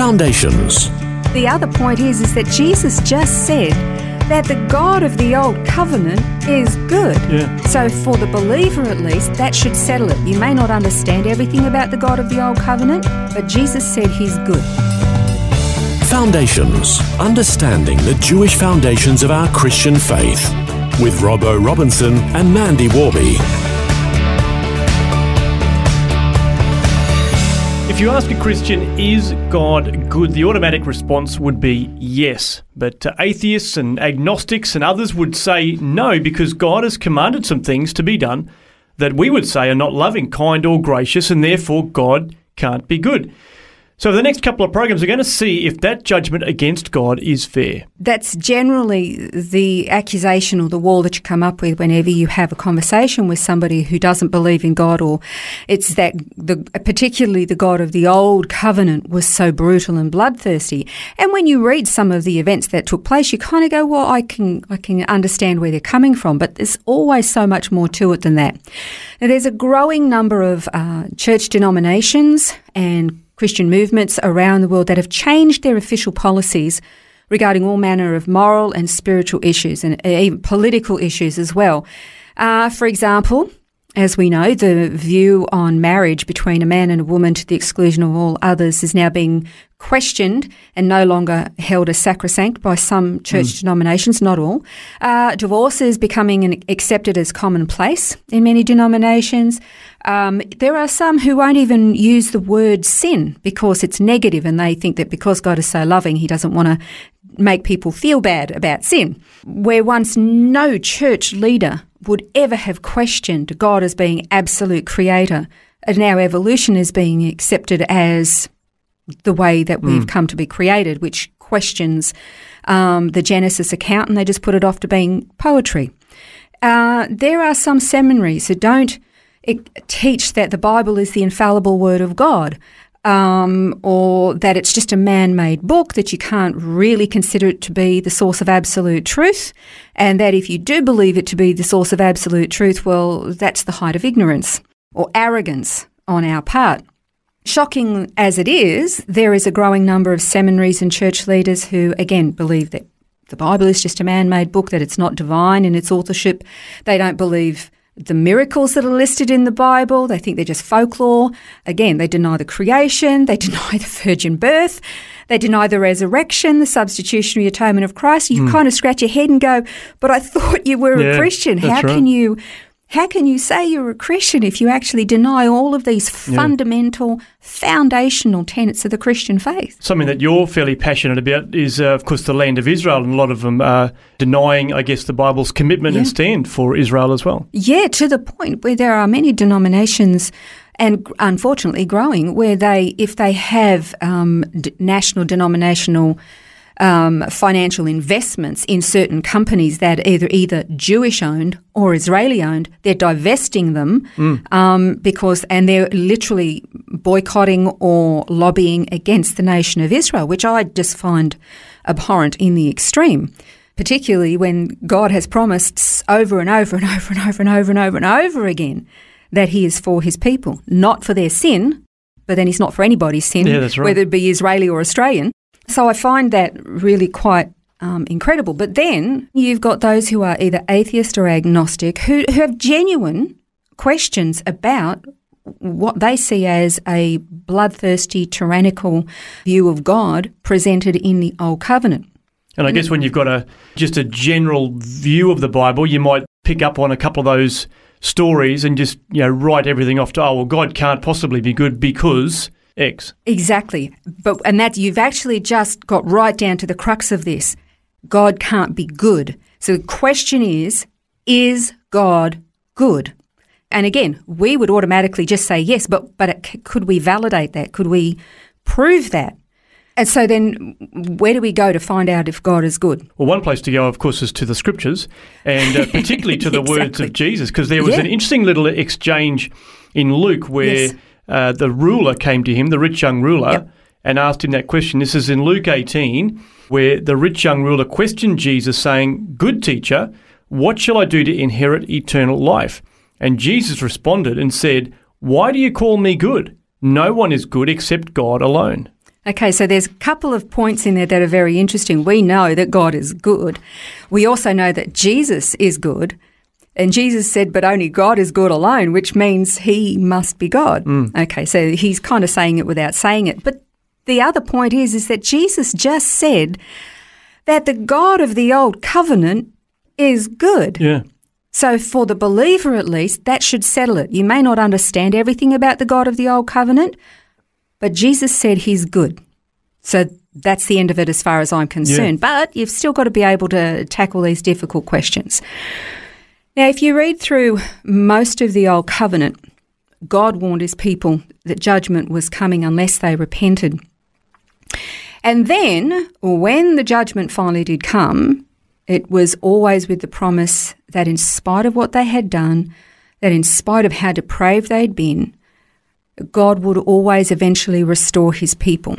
Foundations. The other point is, is that Jesus just said that the God of the old covenant is good. Yeah. So for the believer at least, that should settle it. You may not understand everything about the God of the old covenant, but Jesus said he's good. Foundations. Understanding the Jewish foundations of our Christian faith. With Robbo Robinson and Mandy Warby. If you ask a Christian, is God good? The automatic response would be yes. But uh, atheists and agnostics and others would say no because God has commanded some things to be done that we would say are not loving, kind, or gracious, and therefore God can't be good. So, the next couple of programs we're going to see if that judgment against God is fair. That's generally the accusation or the wall that you come up with whenever you have a conversation with somebody who doesn't believe in God, or it's that the particularly the God of the old covenant was so brutal and bloodthirsty. And when you read some of the events that took place, you kind of go, "Well, I can I can understand where they're coming from," but there's always so much more to it than that. Now, there's a growing number of uh, church denominations and Christian movements around the world that have changed their official policies regarding all manner of moral and spiritual issues and even political issues as well. Uh, for example, as we know, the view on marriage between a man and a woman to the exclusion of all others is now being questioned and no longer held as sacrosanct by some church mm. denominations, not all. Uh, divorce is becoming an, accepted as commonplace in many denominations. Um, there are some who won't even use the word sin because it's negative and they think that because God is so loving, he doesn't want to make people feel bad about sin. Where once no church leader would ever have questioned God as being absolute creator, and now evolution is being accepted as the way that we've mm. come to be created, which questions um, the Genesis account and they just put it off to being poetry. Uh, there are some seminaries who don't teach that the Bible is the infallible word of God. Um, or that it's just a man made book, that you can't really consider it to be the source of absolute truth, and that if you do believe it to be the source of absolute truth, well, that's the height of ignorance or arrogance on our part. Shocking as it is, there is a growing number of seminaries and church leaders who, again, believe that the Bible is just a man made book, that it's not divine in its authorship. They don't believe the miracles that are listed in the Bible. They think they're just folklore. Again, they deny the creation, they deny the virgin birth, they deny the resurrection, the substitutionary atonement of Christ. You mm. kind of scratch your head and go, But I thought you were yeah, a Christian. How right. can you how can you say you're a Christian if you actually deny all of these fundamental, yeah. foundational tenets of the Christian faith? Something that you're fairly passionate about is, uh, of course, the land of Israel, and a lot of them are denying, I guess, the Bible's commitment yeah. and stand for Israel as well. Yeah, to the point where there are many denominations and unfortunately growing where they, if they have um, d- national denominational um, financial investments in certain companies that are either either Jewish owned or Israeli owned. They're divesting them mm. um, because, and they're literally boycotting or lobbying against the nation of Israel, which I just find abhorrent in the extreme. Particularly when God has promised over and over and over and over and over and over and over again that He is for His people, not for their sin, but then He's not for anybody's sin, yeah, right. whether it be Israeli or Australian. So I find that really quite um, incredible. But then you've got those who are either atheist or agnostic who, who have genuine questions about what they see as a bloodthirsty, tyrannical view of God presented in the Old Covenant. And I guess when you've got a just a general view of the Bible, you might pick up on a couple of those stories and just you know write everything off to oh well God can't possibly be good because X. Exactly. But and that you've actually just got right down to the crux of this. God can't be good. So the question is, is God good? And again, we would automatically just say yes, but but it, could we validate that? Could we prove that? And so then, where do we go to find out if God is good? Well, one place to go, of course, is to the scriptures, and uh, particularly to the words of Jesus, because there was Yeah. an interesting little exchange in Luke where Yes. Uh, the ruler came to him, the rich young ruler, Yep. and asked him that question. This is in Luke 18, where the rich young ruler questioned Jesus, saying, Good teacher, what shall I do to inherit eternal life? And Jesus responded and said, Why do you call me good? No one is good except God alone. Okay, so there's a couple of points in there that are very interesting. We know that God is good. We also know that Jesus is good. And Jesus said, but only God is good alone, which means he must be God. Mm. Okay, so he's kind of saying it without saying it. But the other point is, is that Jesus just said that the God of the old covenant is good. Yeah. So, for the believer at least, that should settle it. You may not understand everything about the God of the Old Covenant, but Jesus said he's good. So, that's the end of it as far as I'm concerned. But you've still got to be able to tackle these difficult questions. Now, if you read through most of the Old Covenant, God warned his people that judgment was coming unless they repented. And then, when the judgment finally did come, it was always with the promise that, in spite of what they had done, that in spite of how depraved they'd been, God would always eventually restore his people.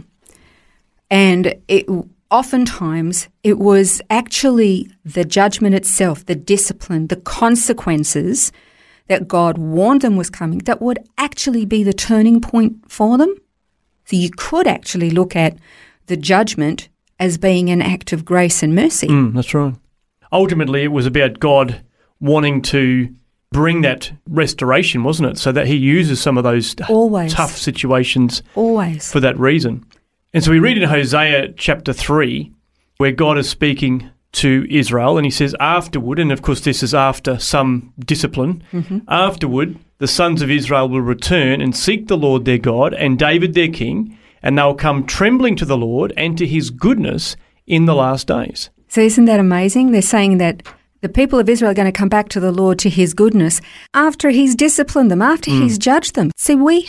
And it, oftentimes, it was actually the judgment itself, the discipline, the consequences that God warned them was coming that would actually be the turning point for them. So you could actually look at the judgment as being an act of grace and mercy. Mm, that's right. Ultimately, it was about God wanting to bring that restoration, wasn't it? So that He uses some of those Always. tough situations Always. for that reason. And so we read in Hosea chapter 3, where God is speaking to Israel, and He says, Afterward, and of course, this is after some discipline, mm-hmm. afterward, the sons of Israel will return and seek the Lord their God and David their king, and they'll come trembling to the Lord and to His goodness in the last days. So isn't that amazing? They're saying that the people of Israel are going to come back to the Lord to his goodness after he's disciplined them, after mm. he's judged them. See, we,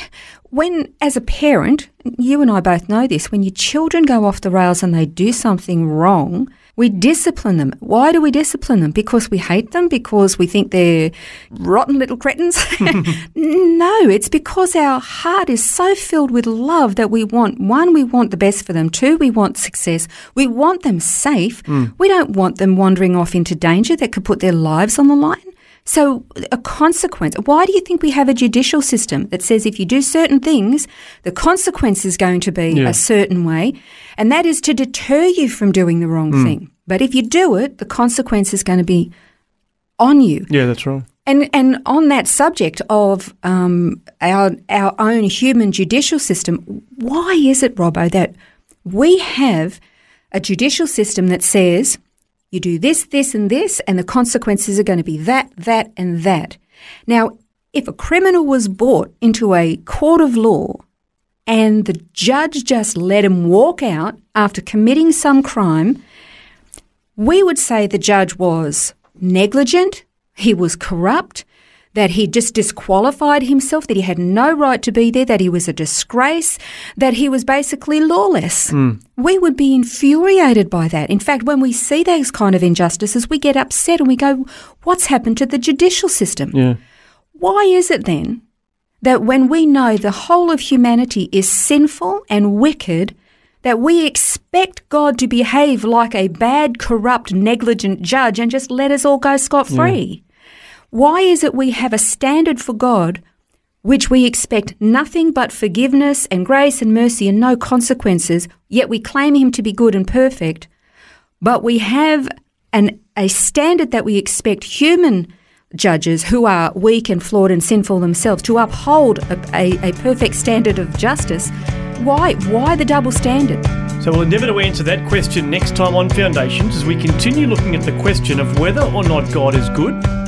when as a parent, you and I both know this, when your children go off the rails and they do something wrong, we discipline them. Why do we discipline them? Because we hate them? Because we think they're rotten little cretins? no, it's because our heart is so filled with love that we want one, we want the best for them. Two, we want success. We want them safe. Mm. We don't want them wandering off into danger that could put their lives on the line. So, a consequence. Why do you think we have a judicial system that says if you do certain things, the consequence is going to be Yeah. a certain way? And that is to deter you from doing the wrong thing. But if you do it, the consequence is going to be on you. Yeah, that's right. And and on that subject of um, our our own human judicial system, why is it, Robbo, that we have a judicial system that says you do this, this, and this, and the consequences are going to be that, that, and that. Now, if a criminal was brought into a court of law and the judge just let him walk out after committing some crime, we would say the judge was negligent, he was corrupt, that he just disqualified himself, that he had no right to be there, that he was a disgrace, that he was basically lawless. Hmm. We would be infuriated by that. In fact, when we see those kind of injustices, we get upset and we go, What's happened to the judicial system? Yeah. Why is it then that when we know the whole of humanity is sinful and wicked, that we expect God to behave like a bad, corrupt, negligent judge and just let us all go scot free? Why is it we have a standard for God which we expect nothing but forgiveness and grace and mercy and no consequences, yet we claim Him to be good and perfect? But we have an, a standard that we expect human judges who are weak and flawed and sinful themselves to uphold a, a, a perfect standard of justice. Why? Why the double standard? So we'll endeavour to answer that question next time on Foundations as we continue looking at the question of whether or not God is good